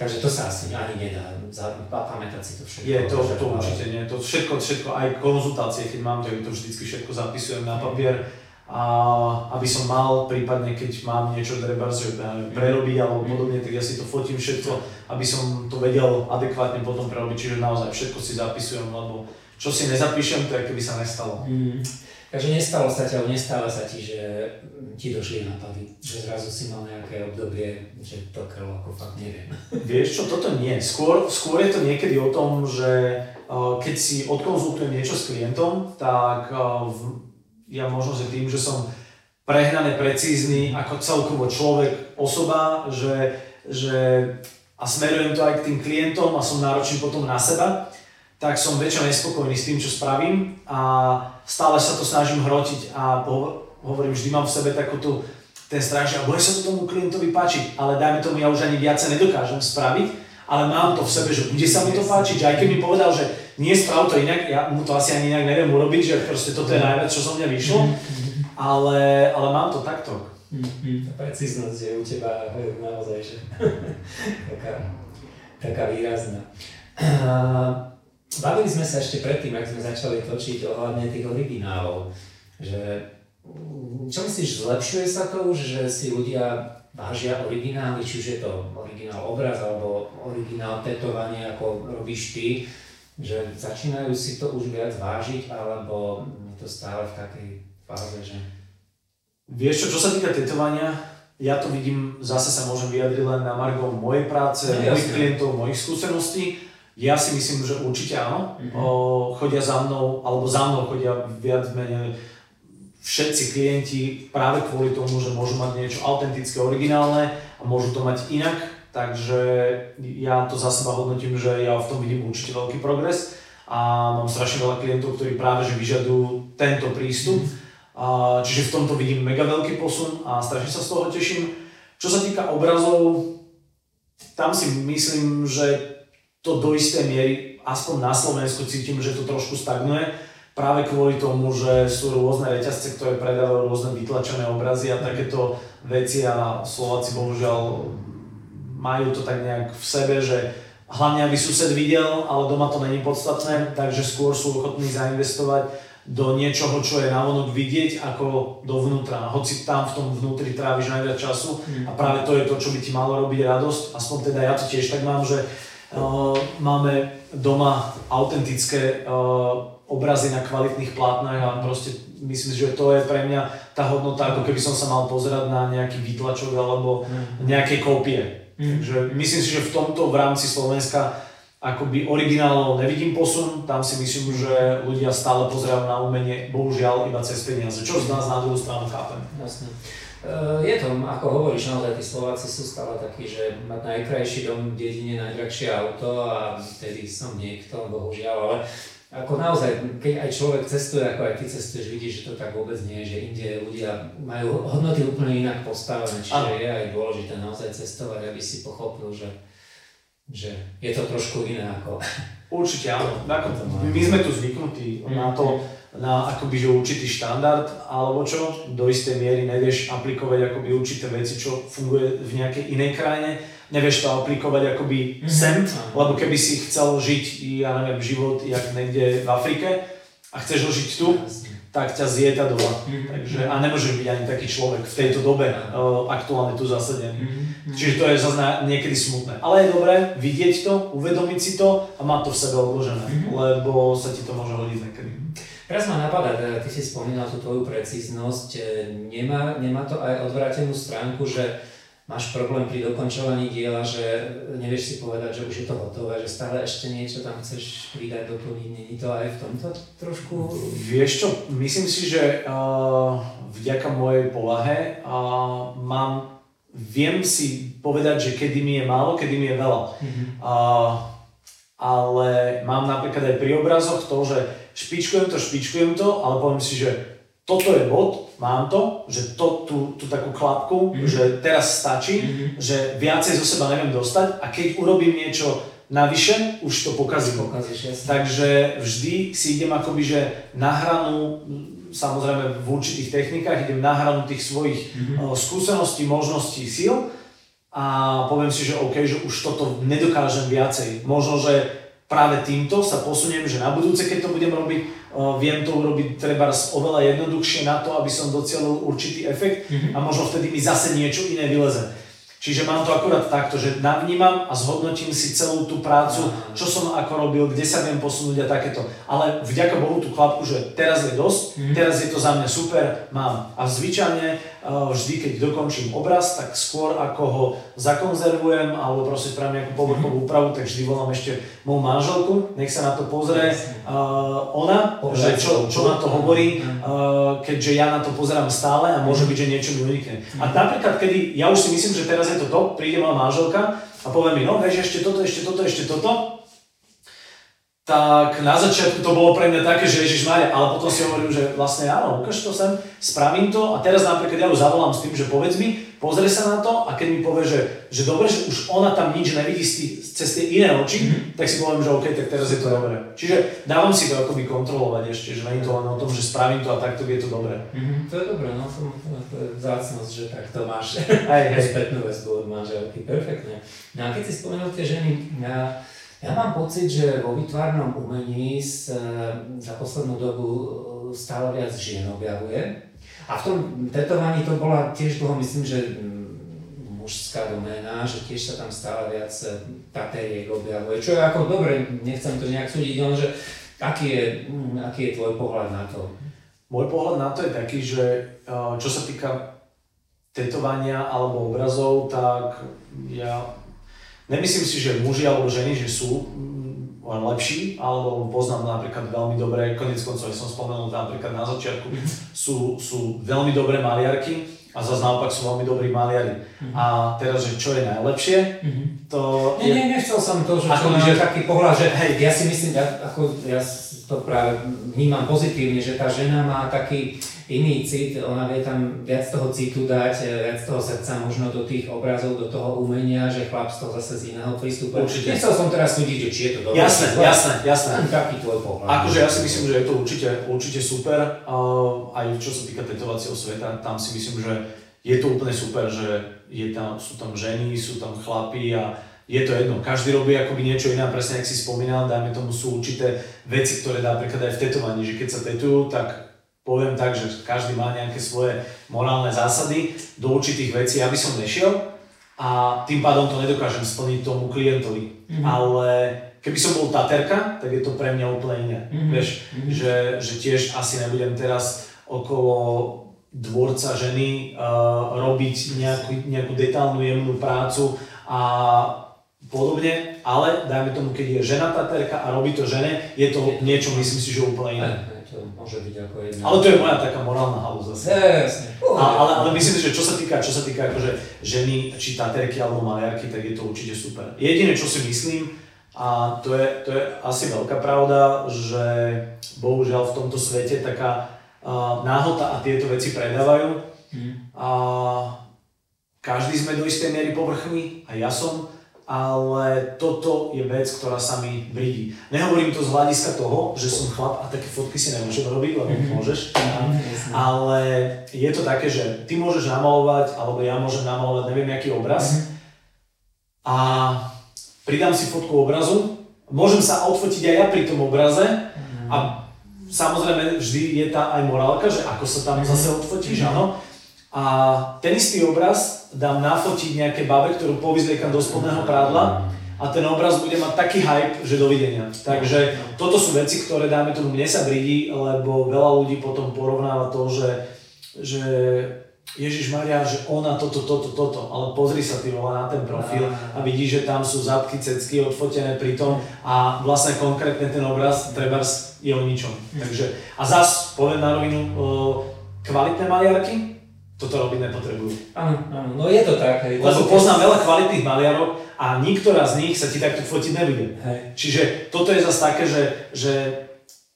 A: Takže to sa asi ani nedá pamätať si to všetko.
B: Je to, to určite nie, to všetko, všetko, aj konzultácie, keď mám, tak to vždycky všetko zapisujem na papier a aby som mal prípadne, keď mám niečo treba že prerobiť alebo podobne, tak ja si to fotím všetko, aby som to vedel adekvátne potom prerobiť, čiže naozaj všetko si zapisujem, lebo čo si nezapíšem, to je keby sa nestalo. Mm.
A: Takže nestalo sa ti, nestáva sa ti, že ti došli nápady, že zrazu si mal nejaké obdobie, že to krlo ako fakt neviem.
B: Vieš čo, toto nie. Skôr, skôr je to niekedy o tom, že uh, keď si odkonzultujem niečo s klientom, tak uh, v, ja možno, že tým, že som prehnane precízny ako celkovo človek, osoba, že, že a smerujem to aj k tým klientom a som náročný potom na seba, tak som väčšinou nespokojný s tým, čo spravím a stále sa to snažím hrotiť a hovorím, vždy mám v sebe takú tú, ten strach, že bude sa to tomu klientovi páčiť, ale dajme tomu, ja už ani viac nedokážem spraviť, ale mám to v sebe, že bude sa mi to páčiť, že aj keď mi povedal, že nie sprav to inak, ja mu to asi ani inak neviem urobiť, že proste toto je najviac, čo zo mňa vyšlo, mm-hmm. ale, ale mám to takto.
A: Mm-hmm. Tá precíznosť je u teba naozaj že taká, taká výrazná. Bavili sme sa ešte predtým, ak sme začali točiť ohľadne tých originálov, že čo myslíš, zlepšuje sa to už, že si ľudia vážia originály, či už je to originál obraz alebo originál tetovanie, ako robíš ty, že začínajú si to už viac vážiť, alebo je to stále v takej fáze, že...
B: Vieš čo, čo sa týka tetovania, ja to vidím, zase sa môžem vyjadriť len na margo mojej práce, no, mojich klientov, mojich skúseností. Ja si myslím, že určite áno. Mm-hmm. O, chodia za mnou, alebo za mnou chodia viac menej všetci klienti práve kvôli tomu, že môžu mať niečo autentické, originálne a môžu to mať inak, Takže ja to za seba hodnotím, že ja v tom vidím určite veľký progres a mám strašne veľa klientov, ktorí práve že vyžadujú tento prístup. A, čiže v tomto vidím mega veľký posun a strašne sa z toho teším. Čo sa týka obrazov, tam si myslím, že to do istej miery, aspoň na Slovensku cítim, že to trošku stagnuje. Práve kvôli tomu, že sú rôzne reťazce, ktoré predávajú rôzne vytlačené obrazy a takéto veci a Slováci bohužiaľ majú to tak nejak v sebe, že hlavne aby sused videl, ale doma to není podstatné, takže skôr sú ochotní zainvestovať do niečoho, čo je navonok vidieť, ako dovnútra. Hoci tam v tom vnútri tráviš najviac času mm. a práve to je to, čo by ti malo robiť radosť. Aspoň teda ja to tiež tak mám, že uh, máme doma autentické uh, obrazy na kvalitných plátnach a proste myslím že to je pre mňa tá hodnota, ako keby som sa mal pozerať na nejaký výtlačok alebo mm. nejaké kópie. Mm. Takže myslím si, že v tomto v rámci Slovenska akoby originálov nevidím posun, tam si myslím, že ľudia stále pozerajú na umenie, bohužiaľ iba cez peniaze, čo z nás na druhú stranu chápem.
A: Jasne. Eh, je to, ako hovoríš, naozaj tí Slováci sú stále takí, že mať najkrajší dom v dedine, najdrahšie auto a vtedy som niekto, bohužiaľ, ale ako naozaj, keď aj človek cestuje, ako aj ty cestuješ, vidíš, že to tak vôbec nie je, že inde ľudia majú hodnoty úplne inak postavené, čiže ano. je aj dôležité naozaj cestovať, aby si pochopil, že, že je to trošku iné ako...
B: Určite áno. Ako, my sme tu zvyknutí mm. na to, na akoby že určitý štandard, alebo čo, do istej miery nevieš aplikovať akoby určité veci, čo funguje v nejakej inej krajine nevieš to aplikovať akoby mm-hmm. sem, lebo keby si chcel žiť, ja neviem, život jak niekde v Afrike a chceš ho žiť tu, tak ťa zje tá doba. Mm-hmm. Takže, a nemôžeš byť ani taký človek v tejto dobe uh, aktuálne tu zasadený. Mm-hmm. Čiže to je zase niekedy smutné. Ale je dobré vidieť to, uvedomiť si to a mať to v sebe odložené, mm-hmm. lebo sa ti to môže hodiť niekedy.
A: Teraz ma napadá, teda ty si spomínal tú tvoju precíznosť, e, nemá, nemá to aj odvrátenú stránku, že máš problém pri dokončovaní diela, že nevieš si povedať, že už je to hotové, že stále ešte niečo tam chceš pridať, doplniť, není to aj v tomto trošku?
B: Vieš čo, myslím si, že uh, vďaka mojej povahe uh, mám, viem si povedať, že kedy mi je málo, kedy mi je veľa. Mm-hmm. Uh, ale mám napríklad aj pri obrazoch to, že špičkujem to, špičkujem to, ale poviem si, že toto je bod, mám to, že to, tú, tú takú klapku, mm-hmm. že teraz stačí, mm-hmm. že viacej zo seba neviem dostať a keď urobím niečo navyše, už to pokazím.
A: Pokazíš,
B: Takže vždy si idem akoby, že na hranu, samozrejme v určitých technikách, idem na hranu tých svojich mm-hmm. skúseností, možností, síl a poviem si, že OK, že už toto nedokážem viacej. Možno, že práve týmto sa posuniem, že na budúce, keď to budem robiť, viem to urobiť treba oveľa jednoduchšie na to, aby som docielil určitý efekt mm-hmm. a možno vtedy mi zase niečo iné vyleze. Čiže mám to akurát takto, že navnímam a zhodnotím si celú tú prácu, čo som ako robil, kde sa viem posunúť a takéto. Ale vďaka Bohu tú chlapku, že teraz je dosť, mm-hmm. teraz je to za mňa super, mám. A zvyčajne vždy, keď dokončím obraz, tak skôr ako ho zakonzervujem alebo proste spravím nejakú povrchovú mhm. úpravu, tak vždy volám ešte moju manželku, nech sa na to pozrie. Uh, ona, že čo, čo na to hovorí, uh, keďže ja na to pozerám stále a môže byť, že niečo mi unikne. A napríklad, kedy ja už si myslím, že teraz je to to, príde moja manželka a povie mi, no vieš, ešte toto, ešte toto, ešte toto, tak na začiatku to bolo pre mňa také, že Ježiš Maria, ale potom si hovorím, že vlastne áno, ukáž to sem, spravím to a teraz napríklad ja ju zavolám s tým, že povedz mi, pozrie sa na to a keď mi povie, že, že dobre, že už ona tam nič nevidí cez tie iné oči, mm-hmm. tak si poviem, že OK, tak teraz je to dobré. Čiže dávam si to akoby kontrolovať ešte, že nie je to len o tom, že spravím to a takto je to dobré.
A: Mm-hmm. To je dobré, no to, to je vzácnosť, že takto máš aj spätnú väzbu od manželky, perfektne. No a keď si spomenul tie ženy, ja, ja mám pocit, že vo výtvarnom umení sa za poslednú dobu e, stále viac žien objavuje. A v tom tetovaní to bola tiež dlho, myslím, že mm, mužská doména, že tiež sa tam stále viac e, tatériek objavuje. Čo je ako dobre, nechcem to nejak súdiť, ale že aký je, mm, aký je tvoj pohľad na to?
B: Môj pohľad na to je taký, že e, čo sa týka tetovania alebo obrazov, tak ja Nemyslím si, že muži alebo ženy, že sú mm, len lepší, alebo poznám napríklad veľmi dobré, konec koncov, som spomenul napríklad na začiatku, mhm. sú, sú veľmi dobré maliarky a zase naopak sú veľmi dobrí maliari. Mm-hmm. A teraz, že čo je najlepšie, mm-hmm. to...
A: Nie, je... nie, nechcel som to, že, ako, že taký pohľad, že hej, ja si myslím, ja, ako, ja to práve vnímam pozitívne, že tá žena má taký, iný cit, ona vie tam viac toho citu dať, e, viac toho srdca možno do tých obrazov, do toho umenia, že chlap z toho zase z iného prístupu.
B: Určite.
A: Nechcel som teraz súdiť, že či je to dobré.
B: Jasné, jasné, jasné.
A: Taký tvoj pohľad.
B: Akože ja si myslím, že je to určite, určite super, aj čo sa týka tetovacieho sveta, tam si myslím, že je to úplne super, že je tam, sú tam ženy, sú tam chlapí a je to jedno, každý robí akoby niečo iné, presne ak si spomínal, dajme tomu sú určité veci, ktoré napríklad aj v tetovaní, že keď sa tetujú, tak poviem tak, že každý má nejaké svoje morálne zásady do určitých vecí, aby som nešiel a tým pádom to nedokážem splniť tomu klientovi. Mm-hmm. Ale keby som bol taterka, tak je to pre mňa úplne iné. Mm-hmm. Vieš, mm-hmm. Že, že tiež asi nebudem teraz okolo dvorca ženy uh, robiť nejakú, nejakú detálnu jemnú prácu a podobne, ale dajme tomu, keď je žena taterka a robí to žene, je to niečo, myslím si, že úplne iné
A: to môže byť ako jedna...
B: Ale to je moja taká morálna halúza.
A: Jasne.
B: A, ale, ale myslím si, že čo sa týka, čo sa týka akože ženy, či taterky alebo maliarky, tak je to určite super. Jediné, čo si myslím, A to je, to je asi veľká pravda, že bohužiaľ v tomto svete taká uh, náhota a tieto veci predávajú. Mm. A každý sme do istej miery povrchní, a ja som, ale toto je vec, ktorá sa mi brídi. Nehovorím to z hľadiska toho, že som chlap a také fotky si nemôžem robiť, lebo mm-hmm. môžeš, mm-hmm. ale je to také, že ty môžeš namalovať, alebo ja môžem namalovať neviem aký obraz mm-hmm. a pridám si fotku obrazu, môžem sa odfotiť aj ja pri tom obraze a samozrejme vždy je tá aj morálka, že ako sa tam zase odfotíš, áno. A ten istý obraz dám nafotiť nejaké babe, ktorú povyzliekam do spodného prádla a ten obraz bude mať taký hype, že dovidenia. Takže toto sú veci, ktoré dáme tomu mne sa bridí, lebo veľa ľudí potom porovnáva to, že, že Ježiš Maria, že ona toto, toto, toto, ale pozri sa ty na ten profil a vidíš, že tam sú zadky, cecky odfotené pri tom a vlastne konkrétne ten obraz treba je o ničom. Takže, a zas, poviem na rovinu, kvalitné maliarky, toto robiť nepotrebujú.
A: Áno, áno, no je to tak. Hej.
B: Lebo poznám veľa kvalitných maliarov a niektorá z nich sa ti takto fotiť nebude. Hej. Čiže toto je zase také, že, že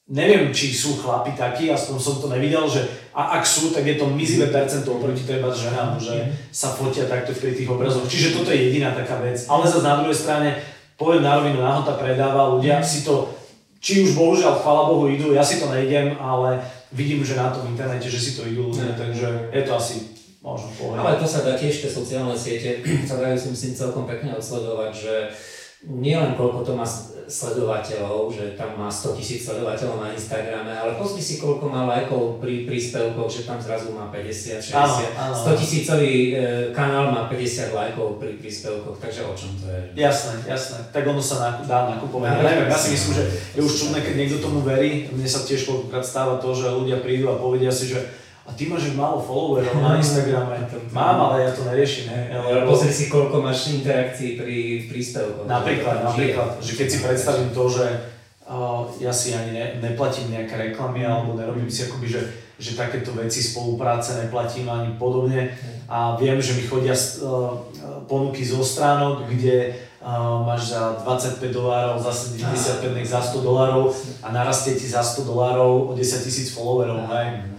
B: neviem, či sú chlapi takí, aspoň som to nevidel, že a ak sú, tak je to mizivé percento oproti treba ženám, že sa fotia takto pri tých obrazoch. Čiže toto je jediná taká vec. Ale zase na druhej strane, poviem na rovinu, náhota predáva, ľudia si to, či už bohužiaľ, chvála Bohu, idú, ja si to nejdem, ale vidím, že na tom internete, že si to idú ľudia, takže je to asi možno
A: povedať. Ale to sa dá tiež, tie sociálne siete sa dajú si myslím celkom pekne odsledovať, že nie len koľko to má sledovateľov, že tam má 100 tisíc sledovateľov na Instagrame, ale pozri si koľko má lajkov pri príspevkoch, že tam zrazu má 50, 60, áno, áno. 100 tisícový e, kanál má 50 lajkov pri príspevkoch, takže o čom to je?
B: Jasné, jasné, tak ono sa dá nakupovať. Ja, neviem, ja si myslím, že je už čudné, keď niekto tomu verí, mne sa tiež koľkokrát stáva to, že ľudia prídu a povedia si, že a ty máš málo followerov na Instagrame. Mám, ale ja to neriešim.
A: Ale pozri si, koľko máš interakcií pri príspevkoch.
B: Napríklad, napríklad, že keď si predstavím to, že uh, ja si ani ne, neplatím nejaké reklamy, mm. alebo nerobím si akoby, že, že takéto veci, spolupráce neplatím ani podobne. A viem, že mi chodia uh, ponuky zo stránok, kde uh, máš za 25 dolárov, za 75 za 100 dolárov a narastie ti za 100 dolárov o 10 tisíc followerov. Hej.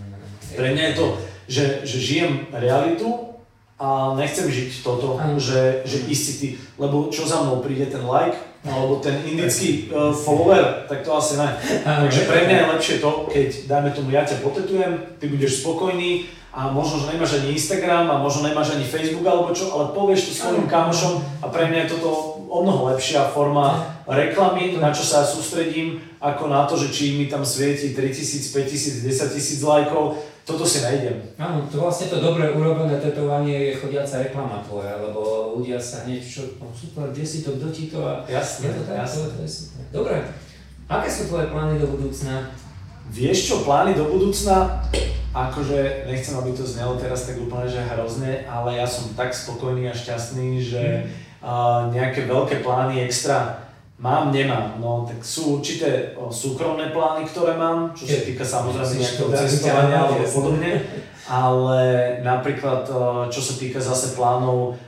B: Pre mňa je to, že, že žijem realitu a nechcem žiť toto, že, že istý lebo čo za mnou príde ten like, alebo ten indický uh, follower, tak to asi ne. Takže pre mňa je lepšie to, keď dajme tomu ja ťa potetujem, ty budeš spokojný a možno, že nemáš ani Instagram a možno nemáš ani Facebook alebo čo, ale povieš to svojim kamošom a pre mňa je toto o mnoho lepšia forma reklamy, na čo sa sústredím, ako na to, že či mi tam svieti 3000, 5000, 10 tisíc lajkov, toto si najdem.
A: Áno, to vlastne to dobre urobené tetovanie je chodiaca reklama tvoja, lebo ľudia sa hneď, čo, no super, kde si to, kto ti to a...
B: Jasné, to tak, jasné.
A: To, je super. Dobre, aké sú tvoje plány do budúcna?
B: Vieš čo, plány do budúcna, akože nechcem, aby to znelo teraz tak úplne, že hrozne, ale ja som tak spokojný a šťastný, že mm. uh, nejaké veľké plány extra Mám, nemám. No tak sú určité o, súkromné plány, ktoré mám, čo sa týka samozrejme nejakého cestovania alebo podobne. Ale napríklad, čo sa týka zase plánov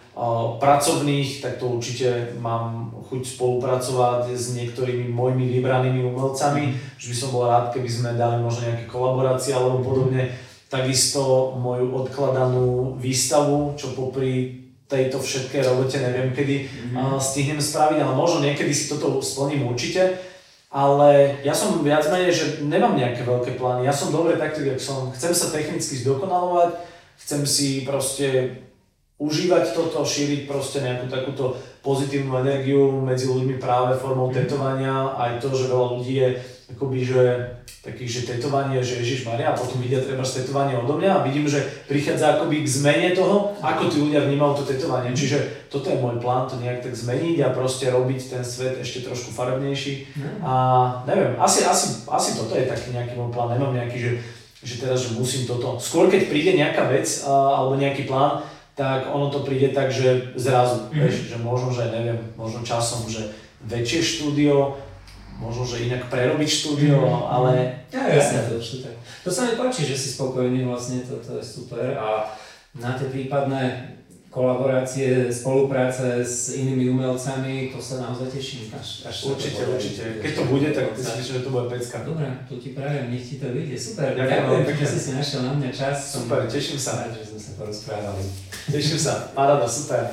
B: pracovných, tak to určite mám chuť spolupracovať s niektorými mojimi vybranými umelcami, že by som bol rád, keby sme dali možno nejaké kolaborácie alebo podobne. Takisto moju odkladanú výstavu, čo popri tejto všetkej robote, neviem kedy mm-hmm. stihnem spraviť, ale možno niekedy si toto splním určite. Ale ja som viac menej, že nemám nejaké veľké plány. Ja som dobre takto, jak som. Chcem sa technicky zdokonalovať, chcem si proste užívať toto, šíriť proste nejakú takúto pozitívnu energiu medzi ľuďmi práve formou mhm. tetovania. Aj to, že veľa ľudí je akoby, že takých, že tetovanie, že Ježiš Maria, a potom vidia treba tetovanie odo mňa a vidím, že prichádza akoby k zmene toho, ako tí ľudia vnímajú to tetovanie. Čiže toto je môj plán, to nejak tak zmeniť a proste robiť ten svet ešte trošku farebnejší. A neviem, asi, asi, asi toto je taký nejaký môj plán, nemám nejaký, že, že teraz, že musím toto. Skôr keď príde nejaká vec a, alebo nejaký plán, tak ono to príde tak, že zrazu, mm. vieš, že možno, že neviem, možno časom, že väčšie štúdio, možno, že inak prerobiť štúdio, mm. ale...
A: Ja, jasne, to určite. To sa mi páči, že si spokojný vlastne, to, to je super a na tie prípadné kolaborácie, spolupráce s inými umelcami, to sa naozaj teším. Až, až
B: určite, to určite. Keď to bude, tak si myslím, že to bude pecka.
A: Dobre, to ti prajem, nech ti to vyjde. Super, ďakujem, že si si našiel na mňa čas.
B: Super, teším sa.
A: Rád, že sme sa porozprávali.
B: Teším sa, paráda, super.